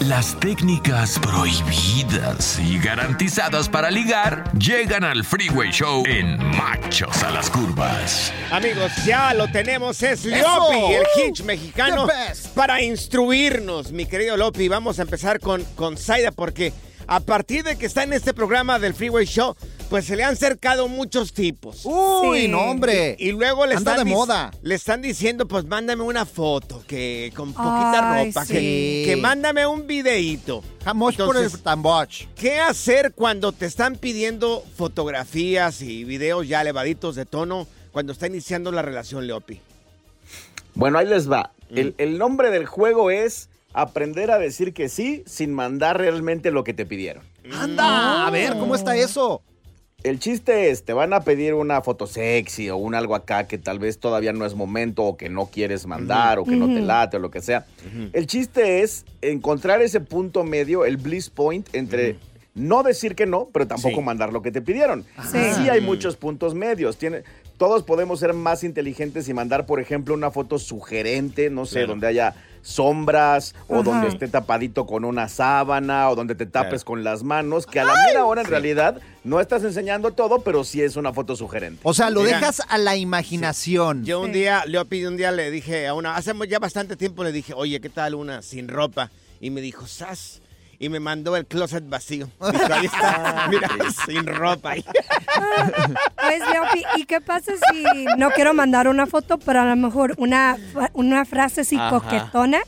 Las técnicas prohibidas y garantizadas para ligar llegan al Freeway Show en Machos a las Curvas. Amigos, ya lo tenemos, es. Lopi, el hitch mexicano, para instruirnos, mi querido Lopi. Vamos a empezar con, con Zaida porque a partir de que está en este programa del Freeway Show, pues se le han cercado muchos tipos. Uy, Sí. no, hombre. Y luego le Anda están, de moda. le están diciendo, pues mándame una foto, que con poquita Ay, ropa, sí. que, que mándame un videíto. Jamás por el tamboch. ¿Qué hacer cuando te están pidiendo fotografías y videos ya elevaditos de tono cuando está iniciando la relación, Leopi? Bueno, ahí les va. Mm. El, el nombre del juego es aprender a decir que sí sin mandar realmente lo que te pidieron. Anda, a ver, ¿cómo está eso? El chiste es, te van a pedir una foto sexy o un algo acá que tal vez todavía no es momento o que no quieres mandar o que no te late o lo que sea. El chiste es encontrar ese punto medio, el bliss point entre no decir que no, pero tampoco Sí. mandar lo que te pidieron. Sí. Sí hay muchos puntos medios. Tiene, todos podemos ser más inteligentes y mandar, por ejemplo, una foto sugerente, no sé, Claro. donde haya sombras o Ajá. donde esté tapadito con una sábana o donde te tapes Claro. con las manos, que a la mera hora en realidad no estás enseñando todo, pero sí es una foto sugerente. O sea, lo Mira. dejas a la imaginación. Yo un día, Leopi, un día le dije a una, hace ya bastante tiempo le dije, oye, ¿qué tal una sin ropa? Y me dijo, ¡sas! Y me mandó el closet vacío. Dijo, ahí está, mira, sin ropa. ahí. Pues, Leopi, ¿y qué pasa si no quiero mandar una foto, pero a lo mejor una, una frase así Ajá. coquetona?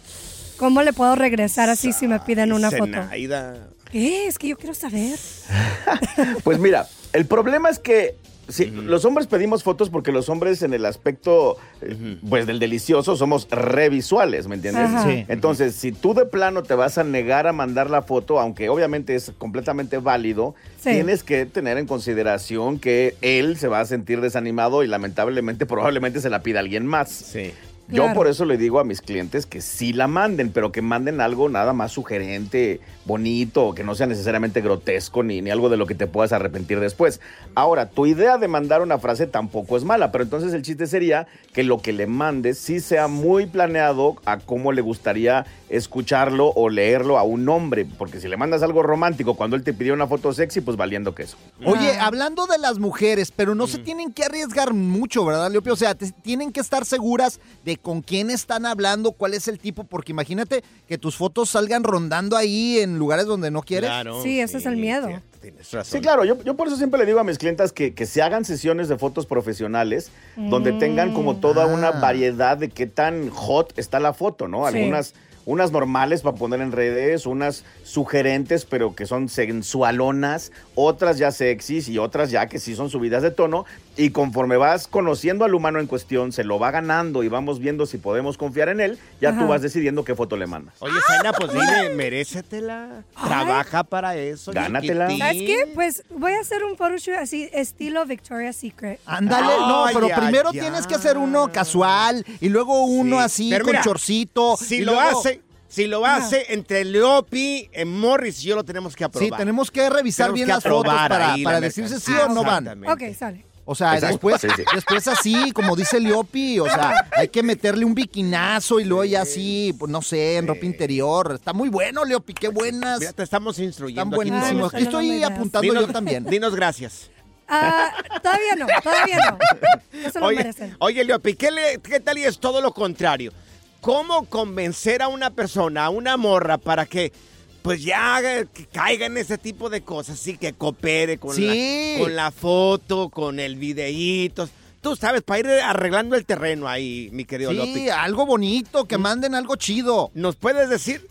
¿Cómo le puedo regresar así si me piden una foto? Zenaida. ¿Qué? Es que yo quiero saber. Pues mira, el problema es que sí, los hombres pedimos fotos porque los hombres en el aspecto eh, pues del delicioso somos revisuales, ¿me entiendes? Sí. Entonces, si tú de plano te vas a negar a mandar la foto, aunque obviamente es completamente válido, Sí. tienes que tener en consideración que él se va a sentir desanimado y lamentablemente probablemente se la pida alguien más. Sí. Yo por eso le digo a mis clientes que sí la manden, pero que manden algo nada más sugerente, bonito, que no sea necesariamente grotesco ni, ni algo de lo que te puedas arrepentir después. Ahora, tu idea de mandar una frase tampoco es mala, pero entonces el chiste sería que lo que le mandes sí sea muy planeado a cómo le gustaría escucharlo o leerlo a un hombre, porque si le mandas algo romántico cuando él te pidió una foto sexy, pues valiendo queso. Oye, Ah. hablando de las mujeres, pero no se Mm. tienen que arriesgar mucho, ¿verdad, Leopi? O sea, te- tienen que estar seguras de con quién están hablando, cuál es el tipo, porque imagínate que tus fotos salgan rondando ahí en lugares donde no quieres. Claro, Sí, ese es el miedo. cierto, Tienes razón. Sí, claro, yo, yo por eso siempre le digo a mis clientas que, que se hagan sesiones de fotos profesionales donde tengan como toda una Ah. variedad de qué tan hot está la foto, ¿no? Sí. Algunas, unas normales para poner en redes, unas sugerentes pero que son sensualonas, otras ya sexys y otras ya que sí son subidas de tono. Y conforme vas conociendo al humano en cuestión, se lo va ganando y vamos viendo si podemos confiar en él, ya tú vas decidiendo qué foto le mandas. Oye, Zaina, pues dile, merécetela. Trabaja para eso. Gánatela. chiquitín. ¿Sabes qué? Pues voy a hacer un photoshoot así, estilo Victoria's Secret. Ándale, no, pero primero tienes que hacer uno casual y luego uno Sí. así Pero con mira, chorcito. Si y lo luego- hace, si lo hace entre Leopi, eh, Morris y yo lo tenemos que aprobar. Sí, tenemos que revisar Tenemos bien que las fotos aprobar para, para la decir si sí o no van. Ok, sale. O sea, Exacto. después, Sí, sí. después así, como dice Liopi, o sea, hay que meterle un biquinazo y luego ya así, pues no sé, en ropa interior. Está muy bueno, Liopi, qué buenas. Mira, te estamos instruyendo. Están buenísimos. Ay, estoy apuntando Dinos, yo también. Dinos gracias. Ah, todavía no, todavía no. Eso lo Oye, merecen. oye Leopi, ¿qué, le- ¿qué tal y es todo lo contrario? ¿Cómo convencer a una persona, a una morra, para que pues ya que caiga en ese tipo de cosas, sí, que coopere con, Sí. la, con la foto, con el videíto? Tú sabes, para ir arreglando el terreno ahí, mi querido. Sí, algo bonito, que manden algo chido. ¿Nos puedes decir?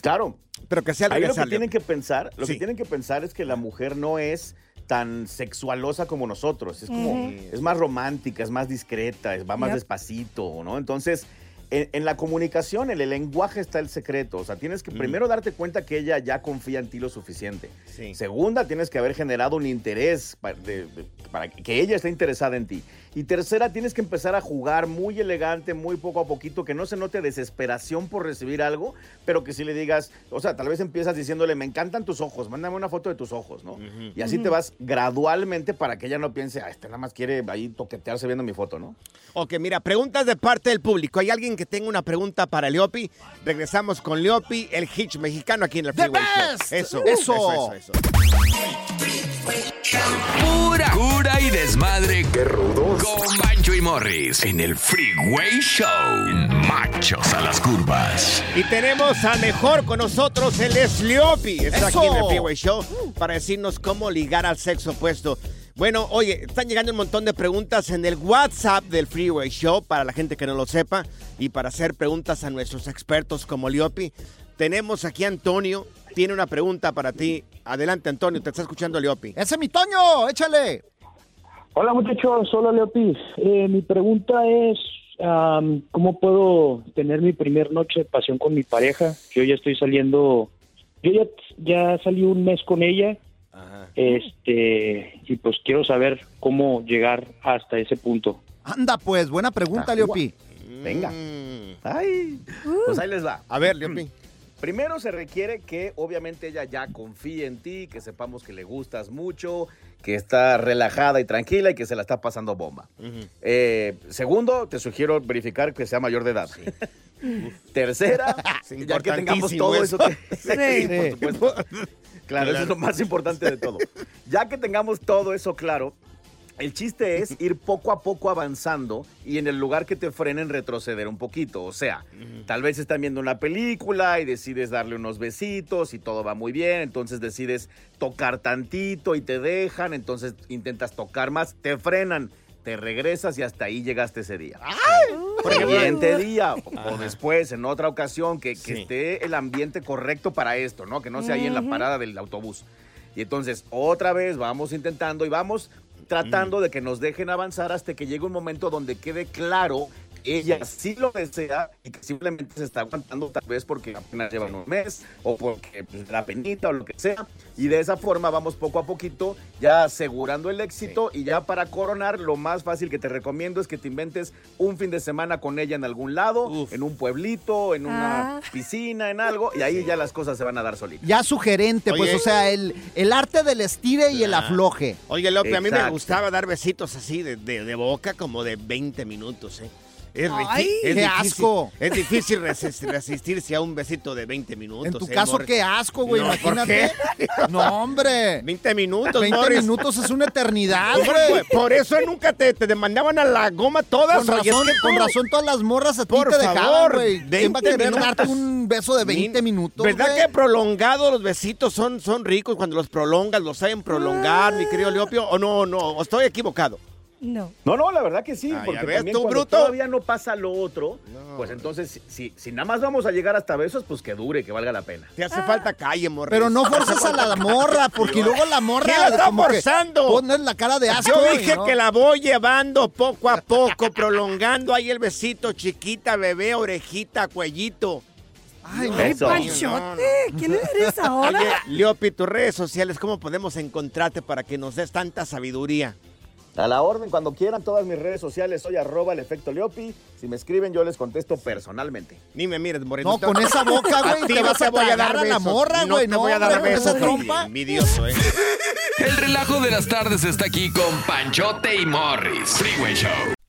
Claro. Pero que sea Ahí lo que tienen que pensar, lo Sí. que tienen que pensar es que la mujer no es tan sexualosa como nosotros, es como es más romántica, es más discreta, es- va más Yep. despacito, ¿no? Entonces, en, en la comunicación, en el lenguaje está el secreto, o sea, tienes que primero darte cuenta que ella ya confía en ti lo suficiente. Sí. Segunda, tienes que haber generado un interés pa- de- de- para que ella esté interesada en ti. Y tercera, tienes que empezar a jugar muy elegante, muy poco a poquito, que no se note desesperación por recibir algo, pero que si le digas, o sea, tal vez empiezas diciéndole, me encantan tus ojos, mándame una foto de tus ojos, ¿no? Y así te vas gradualmente para que ella no piense, ah, este nada más quiere ahí toquetearse viendo mi foto, ¿no? Ok, mira, preguntas de parte del público. ¿Hay alguien que tenga una pregunta para Leopi? Regresamos con Leopi, el hitch mexicano aquí en el Freeway Show. best. Eso, Eso. eso, eso, eso. Pura cura y desmadre. ¡Qué rudos! Con Bancho y Morris en el Freeway Show. Machos a las curvas. Y tenemos a mejor con nosotros, él es Leopi. Está Eso. aquí en el Freeway Show para decirnos cómo ligar al sexo opuesto. Bueno, oye, están llegando un montón de preguntas en el WhatsApp del Freeway Show para la gente que no lo sepa y para hacer preguntas a nuestros expertos como Leopi. Tenemos aquí a Antonio, tiene una pregunta para ti. Adelante, Antonio, te está escuchando Leopi. Ese es mi Toño, échale. Hola muchachos, hola Leopi. Eh, mi pregunta es, am, ¿cómo puedo tener mi primer noche de pasión con mi pareja? Yo ya estoy saliendo, yo ya, ya salí un mes con ella, este, y pues quiero saber cómo llegar hasta ese punto. Anda pues, buena pregunta, Ah, Leopi. Venga. Mm. Ay, pues ahí les va. A ver, Leopi. Primero se requiere que obviamente ella ya confíe en ti, que sepamos que le gustas mucho, que está relajada y tranquila y que se la está pasando bomba. Eh, segundo, te sugiero verificar que sea mayor de edad. Tercera, ya que tengamos todo eso. eso. que- Sí. Sí, por supuesto. Claro, eso es lo más importante de todo. Ya que tengamos todo eso claro, el chiste es ir poco a poco avanzando y en el lugar que te frenen retroceder un poquito. O sea, tal vez están viendo una película y decides darle unos besitos y todo va muy bien, entonces decides tocar tantito y te dejan, entonces intentas tocar más, te frenan, te regresas y hasta ahí llegaste ese día. Siguiente día o, o después, en otra ocasión, que, que Sí. esté el ambiente correcto para esto, ¿no? Que no sea ahí en la parada del autobús. Y entonces, otra vez vamos intentando y vamos tratando de que nos dejen avanzar hasta que llegue un momento donde quede claro ella sí lo desea y que simplemente se está aguantando tal vez porque apenas llevan un mes o porque pues, le da penita o lo que sea. Y de esa forma vamos poco a poquito ya asegurando el éxito y ya para coronar lo más fácil que te recomiendo es que te inventes un fin de semana con ella en algún lado, Uf. en un pueblito, en una Ah. piscina, en algo y ahí ya las cosas se van a dar solitas. Ya sugerente, pues, Oye. o sea, el, el arte del estire y el afloje. Oye, Leopi, a mí me Exacto. gustaba dar besitos así de, de- de boca como de 20 minutos, ¿eh? Es, Ay, es qué difícil, asco. Es difícil resist- resistirse a un besito de 20 minutos. En tu ¿eh, caso, Morris? qué asco, güey, No, ¿por imagínate. No, hombre. 20 minutos, 20 Morris. minutos es una eternidad, güey. por eso nunca te, te demandaban a la goma todas. Con es razón, que con razón todas las morras a ti Por te dejaban, güey. ¿Quién va a 20 querer darte un beso de 20 Min- minutos, ¿Verdad que prolongados los besitos son, son ricos cuando los prolongas, los saben prolongar, mi querido Leopio? ¿O no, no? ¿O estoy equivocado? No. No, no, la verdad que sí, Ah, porque ves, también tú, cuando bruto. todavía no pasa lo otro, pues entonces, si, si, nada más vamos a llegar hasta besos, pues que dure, que valga la pena. Te hace falta calle, morra. Pero no forces a la morra, porque luego la morra. ¿Quién la está forzando? Pones la cara de asco. Yo dije no. que la voy llevando poco a poco, prolongando ahí el besito, chiquita, bebé, orejita, cuellito. Ay, no. Eso. Panchote, ¿quién eres ahora? Oye, Leopi, tus redes sociales, ¿cómo podemos encontrarte para que nos des tanta sabiduría? A la orden, cuando quieran, todas mis redes sociales, soy arroba el efecto Leopi. Si me escriben, yo les contesto personalmente. Ni me mires, Moreno. No, con esa boca, güey, te vas a voy a dar a la morra, güey, No te voy a dar besos. esa trompa. Envidioso, ¿eh? El relajo de las tardes está aquí con Panchote y Morris. Freeway Show.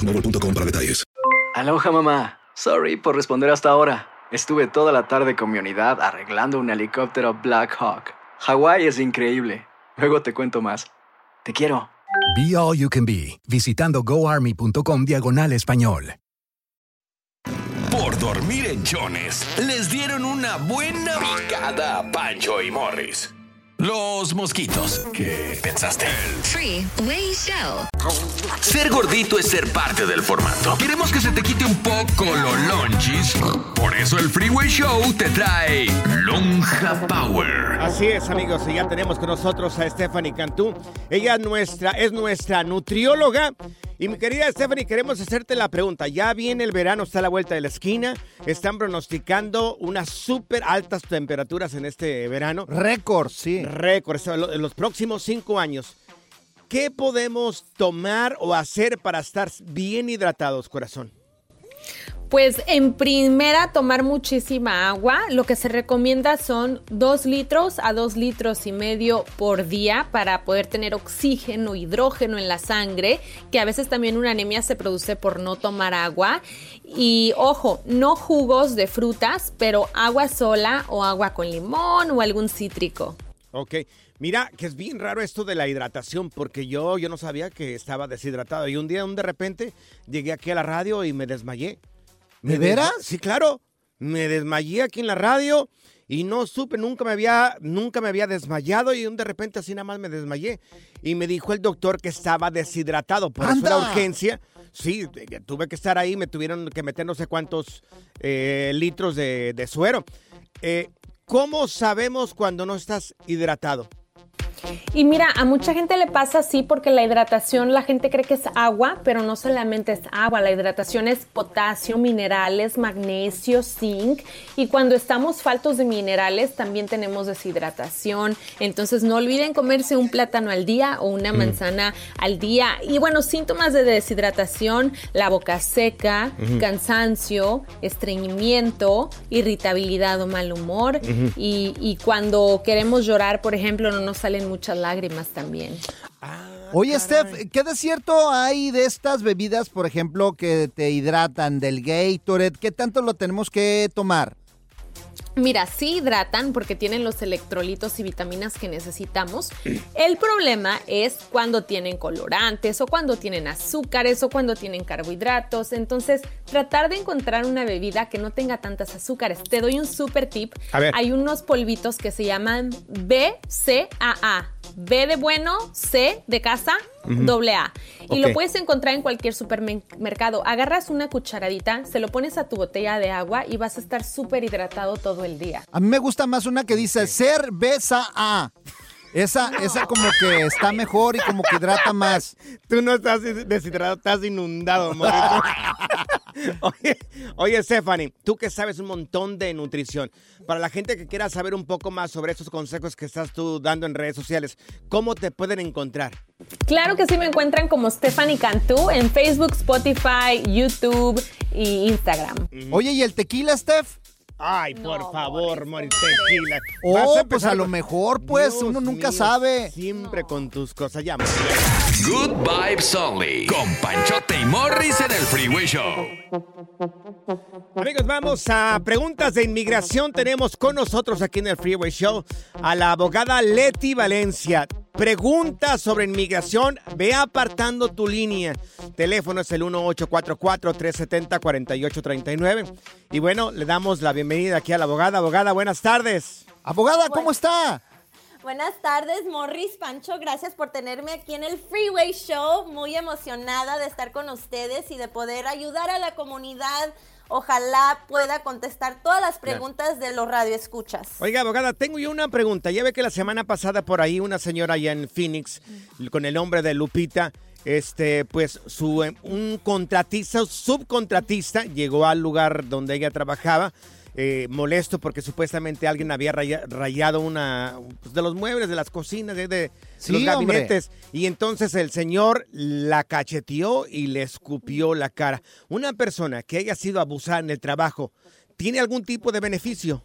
boostmobile.com para detalles. Aloha mamá. Sorry por responder hasta ahora. Estuve toda la tarde con mi unidad arreglando un helicóptero Black Hawk. Hawái es increíble. Luego te cuento más. Te quiero. Be All You Can Be, visitando goarmy.com diagonal español. Por dormir en chones, les dieron una buena picada a Pancho y Morris. Los mosquitos. ¿Qué pensaste? Freeway Show. Ser gordito es ser parte del formato. Queremos que se te quite un poco lo lonchis. Por eso el Freeway Show te trae Lonja Power. Así es, amigos, y ya tenemos con nosotros a Stephanie Cantú. Ella es nuestra, es nuestra nutrióloga. Y mi querida Stephanie, queremos hacerte la pregunta. Ya viene el verano, está a la vuelta de la esquina. Están pronosticando unas súper altas temperaturas en este verano. Récord, sí. Récord, los próximos cinco años. ¿Qué podemos tomar o hacer para estar bien hidratados, corazón? Pues en primera tomar muchísima agua. Lo que se recomienda son dos litros a dos litros y medio por día para poder tener oxígeno, hidrógeno en la sangre, que a veces también una anemia se produce por no tomar agua. Y ojo, no jugos de frutas, pero agua sola o agua con limón o algún cítrico. Ok, mira que es bien raro esto de la hidratación porque yo, yo no sabía que estaba deshidratado y un día un de repente llegué aquí a la radio y me desmayé. ¿De Me veras? desma- Sí, claro. Me desmayé aquí en la radio y no supe, nunca me había, nunca me había desmayado y un de repente así nada más me desmayé. Y me dijo el doctor que estaba deshidratado, por eso la urgencia. Sí, tuve que estar ahí, me tuvieron que meter no sé cuántos eh, litros de, de suero. Eh, ¿Cómo sabemos cuando no estás hidratado? Y mira, a mucha gente le pasa así porque la hidratación, la gente cree que es agua, pero no solamente es agua, la hidratación es potasio, minerales, magnesio, zinc. Y cuando estamos faltos de minerales, también tenemos deshidratación. Entonces no olviden comerse un plátano al día o una Mm. manzana al día. Y bueno, síntomas de deshidratación, la boca seca, cansancio, estreñimiento, irritabilidad o mal humor. Y, y cuando queremos llorar, por ejemplo, no nos salen muchas lágrimas también. Oye, Steph, ¿qué de cierto hay de estas bebidas, por ejemplo, que te hidratan del Gatorade? ¿Qué tanto lo tenemos que tomar? Mira, sí hidratan porque tienen los electrolitos y vitaminas que necesitamos. El problema es cuando tienen colorantes o cuando tienen azúcares o cuando tienen carbohidratos. Entonces, tratar de encontrar una bebida que no tenga tantas azúcares. Te doy un super tip. A ver. Hay unos polvitos que se llaman BCAA. B de bueno, C de casa, doble A. Y lo puedes encontrar en cualquier supermercado. Agarras una cucharadita, se lo pones a tu botella de agua y vas a estar súper hidratado todo el día. A mí me gusta más una que dice cerveza A. Esa, esa como que está mejor y como que hidrata más. Tú no estás deshidratado, estás inundado, Mauricio. oye, oye, Stephanie, tú que sabes un montón de nutrición, para la gente que quiera saber un poco más sobre esos consejos que estás tú dando en redes sociales, ¿cómo te pueden encontrar? Claro que sí me encuentran como Stephanie Cantú en Facebook, Spotify, YouTube y Instagram. Oye, ¿y el tequila, Steph? Ay, por favor, Mori, tequila. Oh, pues a lo mejor, pues, Dios uno nunca mío, sabe. Siempre con tus cosas. Ya, Good Vibes Only. Con Panchote y Morris en el Freeway Show. Amigos, vamos a preguntas de inmigración. Tenemos con nosotros aquí en el Freeway Show a la abogada Leti Valencia. Preguntas sobre inmigración, ve apartando tu línea. Teléfono es el 1844-370-4839. Y bueno, le damos la bienvenida aquí a la abogada. Abogada, buenas tardes. Abogada, ¿cómo está? Buenas tardes, Morris Pancho. Gracias por tenerme aquí en el Freeway Show. Muy emocionada de estar con ustedes y de poder ayudar a la comunidad. Ojalá pueda contestar todas las preguntas de los radioescuchas. Oiga, abogada, tengo yo una pregunta. Ya ve que la semana pasada por ahí una señora allá en Phoenix, con el nombre de Lupita, este, pues su eh, un contratista, subcontratista, llegó al lugar donde ella trabajaba. Eh, molesto porque supuestamente alguien había raya- rayado una pues, de los muebles de las cocinas de, de Sí, los hombre. gabinetes y entonces el señor la cacheteó y le escupió la cara. Una persona que haya sido abusada en el trabajo tiene algún tipo de beneficio.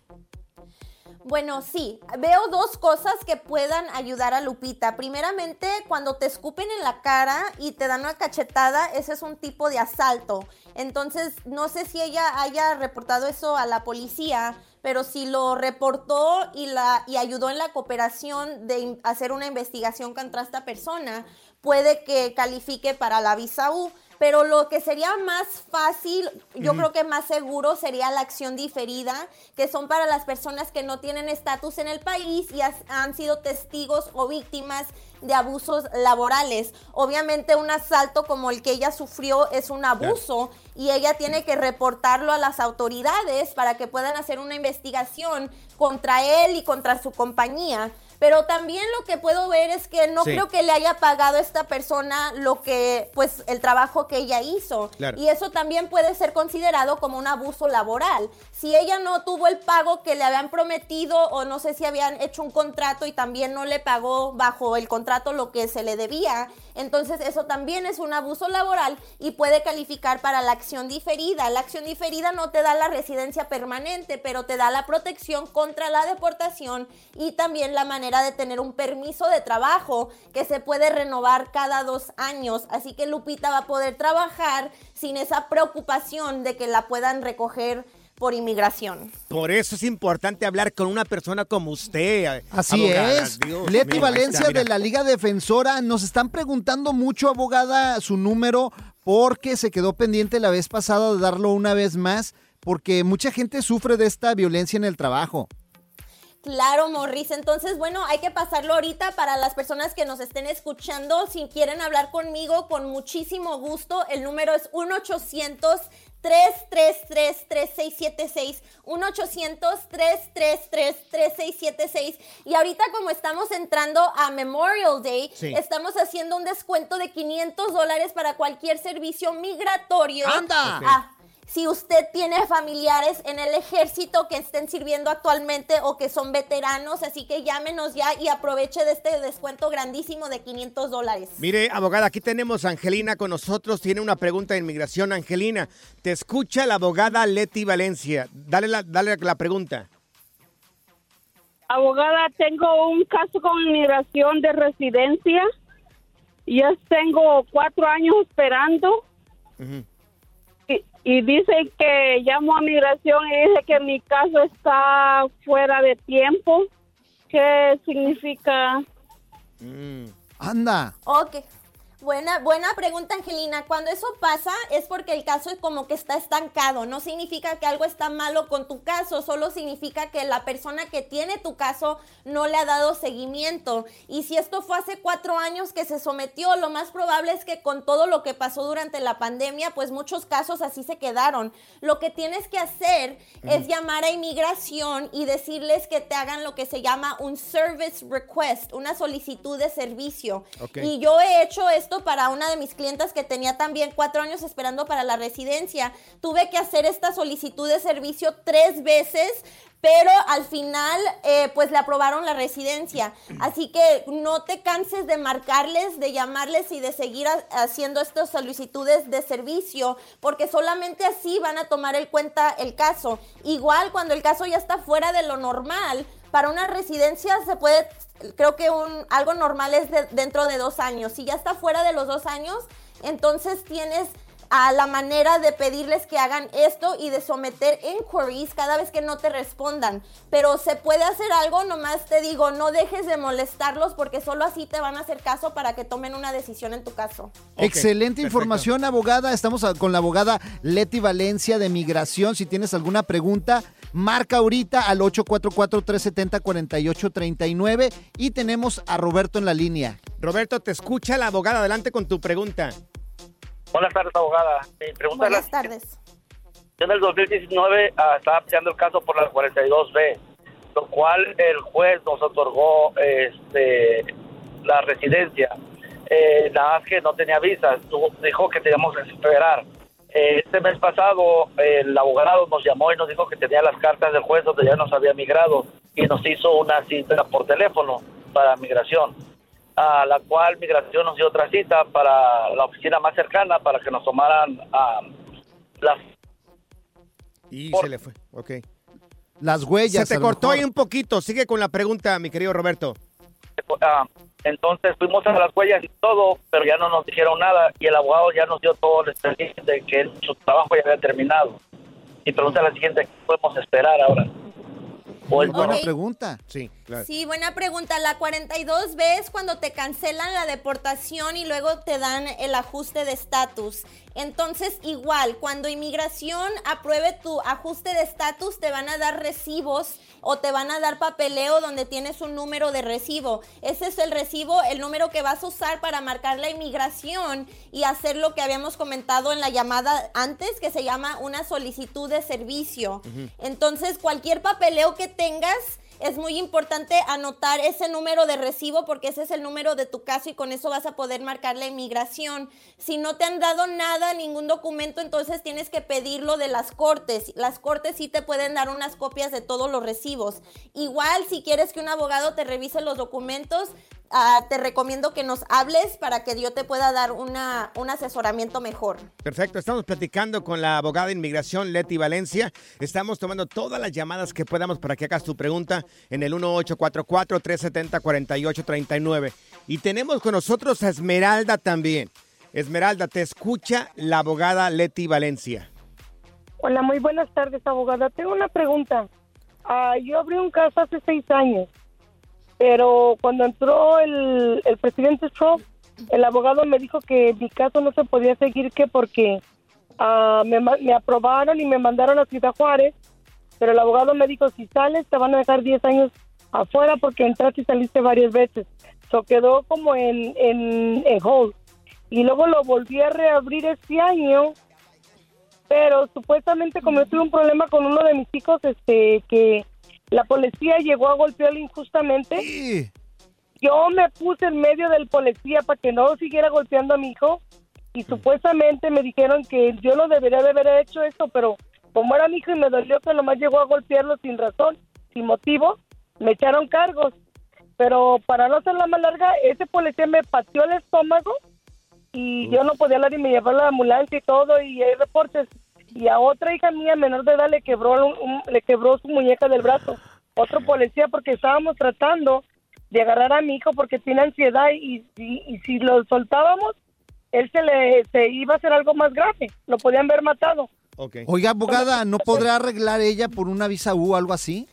Bueno, sí, veo dos cosas que puedan ayudar a Lupita. Primeramente, cuando te escupen en la cara y te dan una cachetada, ese es un tipo de asalto. Entonces, no sé si ella haya reportado eso a la policía, pero si lo reportó y, la, y ayudó en la cooperación de hacer una investigación contra esta persona, puede que califique para la visa U. Pero lo que sería más fácil, yo creo que más seguro sería la acción diferida, que son para las personas que no tienen estatus en el país y has- han sido testigos o víctimas de abusos laborales. Obviamente un asalto como el que ella sufrió es un abuso y ella tiene que reportarlo a las autoridades para que puedan hacer una investigación contra él y contra su compañía. Pero también lo que puedo ver es que no Sí. creo que le haya pagado a esta persona lo que, pues, el trabajo que ella hizo. Claro. Y eso también puede ser considerado como un abuso laboral. Si ella no tuvo el pago que le habían prometido o no sé si habían hecho un contrato y también no le pagó bajo el contrato lo que se le debía, entonces eso también es un abuso laboral y puede calificar para la acción diferida. La acción diferida no te da la residencia permanente, pero te da la protección contra la deportación y también la manera de tener un permiso de trabajo que se puede renovar cada dos años. Así que Lupita va a poder trabajar sin esa preocupación de que la puedan recoger por inmigración. Por eso es importante hablar con una persona como usted. Así abogada. es. Dios Leti Valencia de la Liga Defensora. Nos están preguntando mucho, abogada, su número, porque se quedó pendiente la vez pasada de darlo una vez más, porque mucha gente sufre de esta violencia en el trabajo. Claro, Morris. Entonces, bueno, hay que pasarlo ahorita para las personas que nos estén escuchando. Si quieren hablar conmigo, con muchísimo gusto, el número es 1-800-333-3676. 1-800-333-3676. Y ahorita como estamos entrando a Memorial Day, Sí. estamos haciendo un descuento de 500 dólares para cualquier servicio migratorio. ¡Anda! Ah, si usted tiene familiares en el ejército que estén sirviendo actualmente o que son veteranos, así que llámenos ya y aproveche de este descuento grandísimo de 500 dólares. Mire, abogada, aquí tenemos a Angelina con nosotros. Tiene una pregunta de inmigración. Angelina, te escucha la abogada Leti Valencia. Dale la, dale la pregunta. Abogada, tengo un caso con inmigración de residencia. Ya tengo cuatro años esperando y, y dice que llamo a migración y dice que mi caso está fuera de tiempo. ¿Qué significa? Anda. Ok. Buena, buena pregunta, Angelina. Cuando eso pasa es porque el caso es como que está estancado. No significa que algo está malo con tu caso, solo significa que la persona que tiene tu caso no le ha dado seguimiento. Y si esto fue hace cuatro años que se sometió, lo más probable es que con todo lo que pasó durante la pandemia, pues muchos casos así se quedaron. Lo que tienes que hacer es llamar a inmigración y decirles que te hagan lo que se llama un service request, una solicitud de servicio. Y yo he hecho esto para una de mis clientas que tenía también cuatro años esperando para la residencia. Tuve que hacer esta solicitud de servicio tres veces, pero al final eh, pues le aprobaron la residencia. Así que no te canses de marcarles, de llamarles y de seguir ha- haciendo estas solicitudes de servicio, porque solamente así van a tomar en cuenta el caso. Igual cuando el caso ya está fuera de lo normal, para una residencia se puede, creo que un, algo normal es de- dentro de dos años. Si ya está fuera de los dos años, entonces tienes a la manera de pedirles que hagan esto y de someter inquiries cada vez que no te respondan. Pero se puede hacer algo, nomás te digo, no dejes de molestarlos porque solo así te van a hacer caso para que tomen una decisión en tu caso. Excelente perfecto. información, abogada. Estamos con la abogada Leti Valencia de Migración. Si tienes alguna pregunta, marca ahorita al 844-370-4839 y tenemos a Roberto en la línea. Roberto, te escucha la abogada. Adelante con tu pregunta. Buenas tardes, abogada. Mi pregunta Buenas es la tardes. Yo en el 2019 ah, estaba peleando el caso por la 42B, lo cual el juez nos otorgó este, la residencia. Eh, nada más que no tenía visas, dijo que teníamos que esperar. Eh, este mes pasado el abogado nos llamó y nos dijo que tenía las cartas del juez donde ya nos había migrado y nos hizo una cita por teléfono para migración, a la cual migración nos dio otra cita para la oficina más cercana para que nos tomaran ah, las Y Por- se le fue. Ok. Las huellas. Se te cortó mejor. ahí un poquito. Sigue con la pregunta, mi querido Roberto. Ah, entonces fuimos a las huellas y todo, pero ya no nos dijeron nada y el abogado ya nos dio todo el expediente de que su trabajo ya había terminado. Y pregunta la siguiente, ¿qué podemos esperar ahora? O el- Buena pregunta. Sí, claro. Sí, buena pregunta. La 42B es cuando te cancelan la deportación y luego te dan el ajuste de estatus. Entonces, igual, cuando inmigración apruebe tu ajuste de estatus, te van a dar recibos o te van a dar papeleo donde tienes un número de recibo. Ese es el recibo, el número que vas a usar para marcar la inmigración y hacer lo que habíamos comentado en la llamada antes, que se llama una solicitud de servicio. Entonces, cualquier papeleo que tengas, es muy importante anotar ese número de recibo porque ese es el número de tu caso y con eso vas a poder marcar la inmigración. Si no te han dado nada, ningún documento, entonces tienes que pedirlo de las cortes. Las cortes sí te pueden dar unas copias de todos los recibos. Igual, si quieres que un abogado te revise los documentos, ah, te recomiendo que nos hables para que yo te pueda dar una, un asesoramiento mejor. Perfecto, estamos platicando con la abogada de inmigración Leti Valencia. Estamos tomando todas las llamadas que podamos para que hagas tu pregunta en el 1844-370-4839. Y tenemos con nosotros a Esmeralda también. Esmeralda, te escucha la abogada Leti Valencia. Hola, muy buenas tardes, abogada. Tengo una pregunta. Ah, yo abrí un caso hace seis años, pero cuando entró el, presidente Trump, el abogado me dijo que mi caso no se podía seguir que porque ah, me, me aprobaron y me mandaron a Ciudad Juárez, pero el abogado me dijo, si sales te van a dejar 10 años afuera porque entraste y saliste varias veces. So quedó como en, en, en hold. Y luego lo volví a reabrir este año pero supuestamente como yo tuve un problema con uno de mis hijos, este, que la policía llegó a golpearlo injustamente. Yo me puse en medio del policía para que no siguiera golpeando a mi hijo y supuestamente me dijeron que yo no debería de haber hecho esto, pero como era mi hijo y me dolió que nomás llegó a golpearlo sin razón, sin motivo, me echaron cargos. Pero para no hacerla más larga, ese policía me pateó el estómago y yo no podía hablar y me llevó a la ambulancia y todo y hay reportes y a otra hija mía menor de edad le quebró un- un- le quebró su muñeca del brazo. Otro policía porque estábamos tratando de agarrar a mi hijo porque tiene ansiedad y, y- y si lo soltábamos él se le se iba a hacer algo más grave. Lo podían haber matado. Oiga, abogada, ¿no podrá arreglar ella por una visa U o algo así?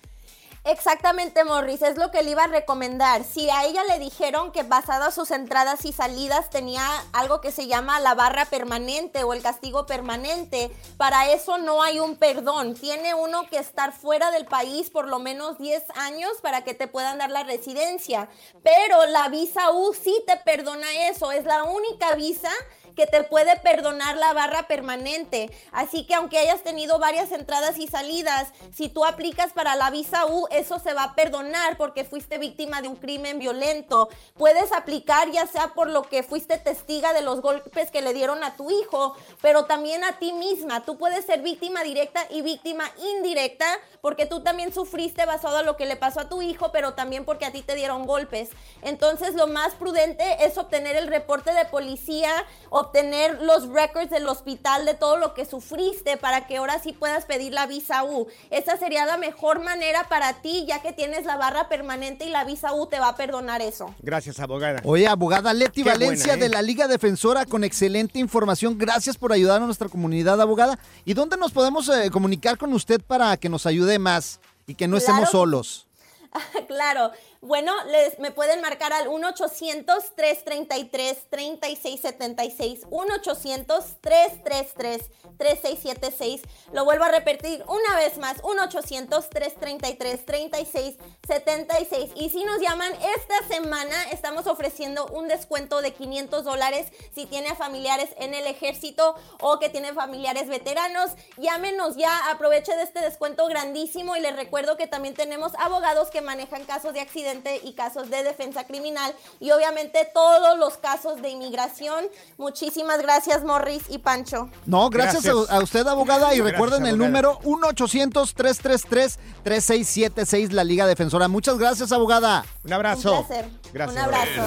Exactamente, Morris, es lo que le iba a recomendar. Si a ella le dijeron que basado a sus entradas y salidas tenía algo que se llama la barra permanente o el castigo permanente, para eso no hay un perdón. Tiene uno que estar fuera del país por lo menos 10 años para que te puedan dar la residencia. Pero la visa U sí te perdona eso, es la única visa que te puede perdonar la barra permanente. Así que aunque hayas tenido varias entradas y salidas, si tú aplicas para la visa U, eso se va a perdonar porque fuiste víctima de un crimen violento. Puedes aplicar ya sea por lo que fuiste testiga de los golpes que le dieron a tu hijo, pero también a ti misma. Tú puedes ser víctima directa y víctima indirecta porque tú también sufriste basado a lo que le pasó a tu hijo, pero también porque a ti te dieron golpes. Entonces lo más prudente es obtener el reporte de policía, obtener los records del hospital de todo lo que sufriste para que ahora sí puedas pedir la visa U. Esa sería la mejor manera para ti, ya que tienes la barra permanente y la visa U te va a perdonar eso. Gracias, abogada. Oye, abogada Leti Qué Valencia buena, ¿eh? de la Liga Defensora con excelente información. Gracias por ayudar a nuestra comunidad, abogada. ¿Y dónde nos podemos eh, comunicar con usted para que nos ayude más y que no estemos solos? claro. Bueno, les, me pueden marcar al 1-800-333-3676. 1-800-333-3676. Lo vuelvo a repetir una vez más. 1-800-333-3676. Y si nos llaman esta semana, estamos ofreciendo un descuento de 500 dólares si tiene familiares en el ejército o que tiene familiares veteranos. Llámenos ya, aproveche de este descuento grandísimo y les recuerdo que también tenemos abogados que manejan casos de accidente y casos de defensa criminal y obviamente todos los casos de inmigración. Muchísimas gracias Morris y Pancho. No, gracias, Gracias. A, a usted, abogada. Y Gracias, recuerden el abogada. número 1-800-333-3676, la Liga Defensora. Muchas gracias, abogada. Un abrazo. Un placer. Gracias. Un abrazo.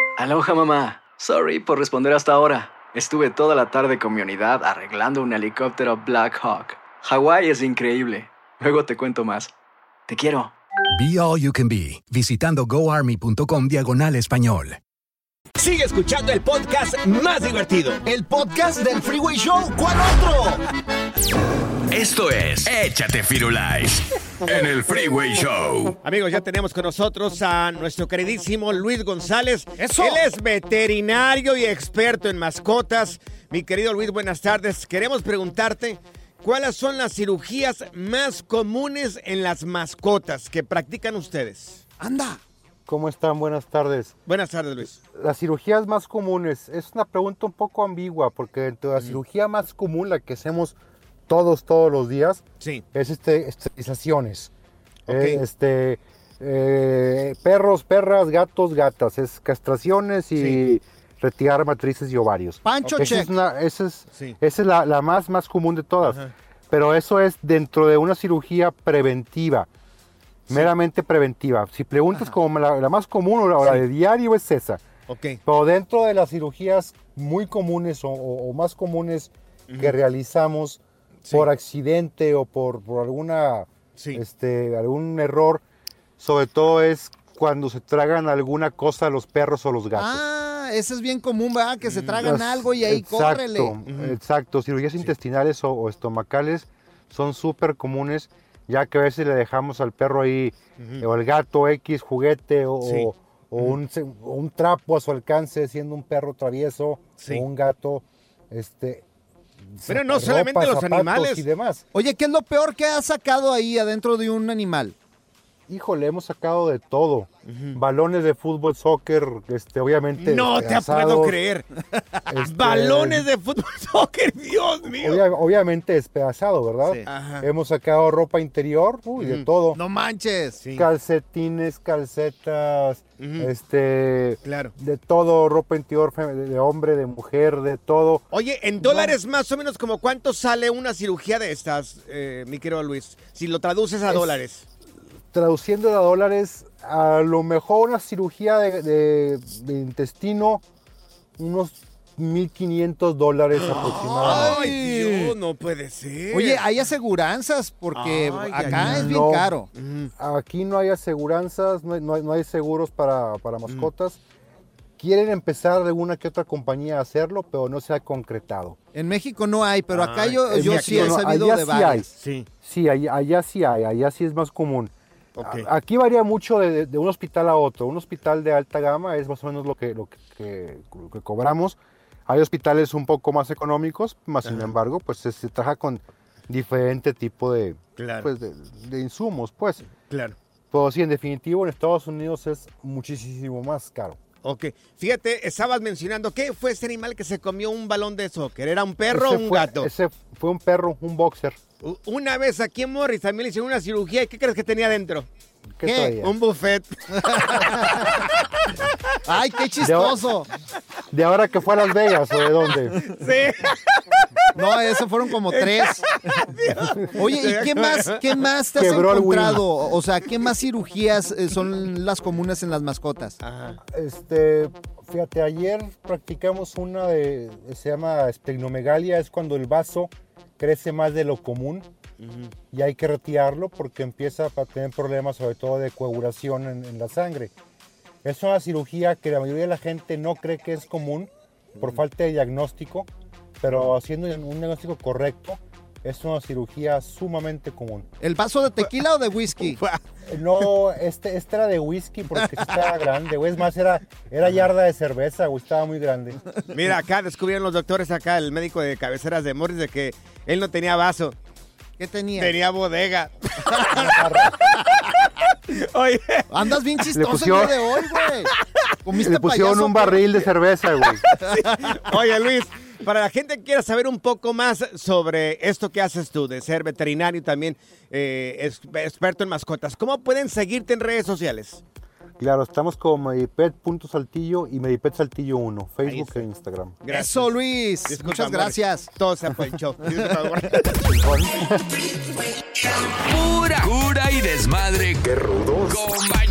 Aloha mamá. Sorry por responder hasta ahora. Estuve toda la tarde con mi unidad arreglando un helicóptero Black Hawk. Hawái es increíble. Luego te cuento más. Te quiero. Be All You Can Be, visitando goarmy.com diagonal español. Sigue escuchando el podcast más divertido. El podcast del Freeway Show. ¿Cuál otro? Esto es Échate Firulais en el Freeway Show. Amigos, ya tenemos con nosotros a nuestro queridísimo Luis González. ¡Eso! Él es veterinario y experto en mascotas. Mi querido Luis, buenas tardes. Queremos preguntarte, ¿cuáles son las cirugías más comunes en las mascotas que practican ustedes? Anda. ¿Cómo están? Buenas tardes. Buenas tardes, Luis. Las cirugías más comunes es una pregunta un poco ambigua porque entre la cirugía más común, la que hacemos todos, todos los días, Sí. es este, esterilizaciones. Ok. Eh, este, eh, perros, perras, gatos, gatas. Es castraciones y retirar matrices y ovarios. Pancho Esa check. es, una- esa es, Sí. esa es la, la más, más común de todas. Ajá. Pero eso es dentro de una cirugía preventiva. Meramente preventiva. Si preguntas como la, la más común o la, de diario es esa. Ok. Pero dentro de las cirugías muy comunes o, o- o más comunes que realizamos Sí. por accidente o por, por alguna Sí. este, algún error, sobre todo es cuando se tragan alguna cosa los perros o los gatos. Ah, ese es bien común, ¿verdad? Que se tragan Las- algo y ahí exacto, córrele. Exacto, cirugías intestinales o, o estomacales son súper comunes, ya que a veces le dejamos al perro ahí, o al gato X juguete, o, Sí. o- o un, o un trapo a su alcance, siendo un perro travieso, Sí. o un gato, este, Pero no ropa, solamente los animales. y demás. Oye, ¿qué es lo peor que has sacado ahí adentro de un animal? Híjole, hemos sacado de todo. Balones de fútbol, soccer, este, obviamente. No te puedo creer. Este, Balones de fútbol soccer, Dios mío. obvia- obviamente despedazado, ¿verdad? Sí. Ajá. Hemos sacado ropa interior, uy, de todo. No manches. Calcetines, calcetas, este, Claro. de todo, ropa interior de hombre, de mujer, de todo. Oye, en dólares más o menos como cuánto sale una cirugía de estas, eh, mi querido Luis, si lo traduces a Es- dólares. Traduciendo a dólares, a lo mejor una cirugía de, de- de intestino, unos 1.500 dólares aproximadamente. Ay, Dios, no puede ser. Oye, hay aseguranzas porque Ay, acá ay, es bien no. caro. Aquí no hay aseguranzas, no hay, no hay- no hay seguros para, para mascotas. Quieren empezar de una que otra compañía a hacerlo, pero no se ha concretado. En México no hay, pero acá Ay, yo, sí he no, sabido allá de sí varias. hay. Sí. Sí, allá, allá sí hay, allá sí es más común. Ok. A- Aquí varía mucho de, de un hospital a otro. Un hospital de alta gama es más o menos lo que, lo que, que- que cobramos. Hay hospitales un poco más económicos, más sin embargo, pues se, se trabaja con diferente tipo de, Claro. pues, de, de insumos, pues. Claro. Pero sí, en definitivo, en Estados Unidos es muchísimo más caro. Ok. Fíjate, estabas mencionando, ¿qué fue ese animal que se comió un balón de soccer? ¿Era un perro o Ese un fue- gato? Ese fue un perro, un boxer. Una vez aquí en Morris también le hicieron una cirugía. ¿Y qué crees que tenía dentro? ¿Qué? Un buffet. Ay, qué chistoso. ¿De ahora que fue a Las Vegas o de dónde? Sí. No, eso fueron como tres. Oye, ¿y qué más, qué más te has Quebró encontrado? O sea, ¿qué más cirugías eh, son las comunes en las mascotas? Este, fíjate, ayer practicamos una de, se llama esplenomegalia, es cuando el vaso crece más de lo común y hay que retirarlo porque empieza a tener problemas sobre todo de coagulación en, en la sangre. Es una cirugía que la mayoría de la gente no cree que es común por falta de diagnóstico, pero haciendo un diagnóstico correcto es una cirugía sumamente común. ¿El vaso de tequila o de whisky? No, este, este era de whisky porque estaba grande, güey. Es más, era, era yarda de cerveza, güey. Estaba muy grande. Mira, acá descubrieron los doctores, acá el médico de cabeceras de Morris, de que él no tenía vaso. ¿Qué tenía? Tenía bodega. Oye. Andas bien chistoso pusieron- el día de hoy, güey. ¿Comiste Le pusieron payaso un barril de cerveza, güey. Oye, Luis, para la gente que quiera saber un poco más sobre esto que haces tú, de ser veterinario y también eh, es- experto en mascotas, ¿cómo pueden seguirte en redes sociales? Claro, estamos como medipet.saltillo y medipet saltillo 1, Facebook e Instagram. Eso, Luis. Disculpa, Muchas gracias. Todo se fue el show. Disculpa, Pura cura y desmadre. Qué rudos. Con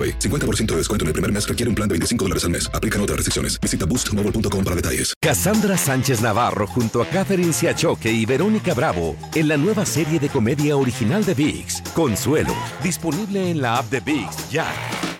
AroPay. 50% de descuento en el primer mes requiere un plan de 25 dólares al mes. Aplican otras restricciones. Visita boostmobile.com para detalles. Cassandra Sánchez Navarro junto a Catherine Siachoque y Verónica Bravo en la nueva serie de comedia original de VIX, Consuelo, disponible en la app de VIX ya.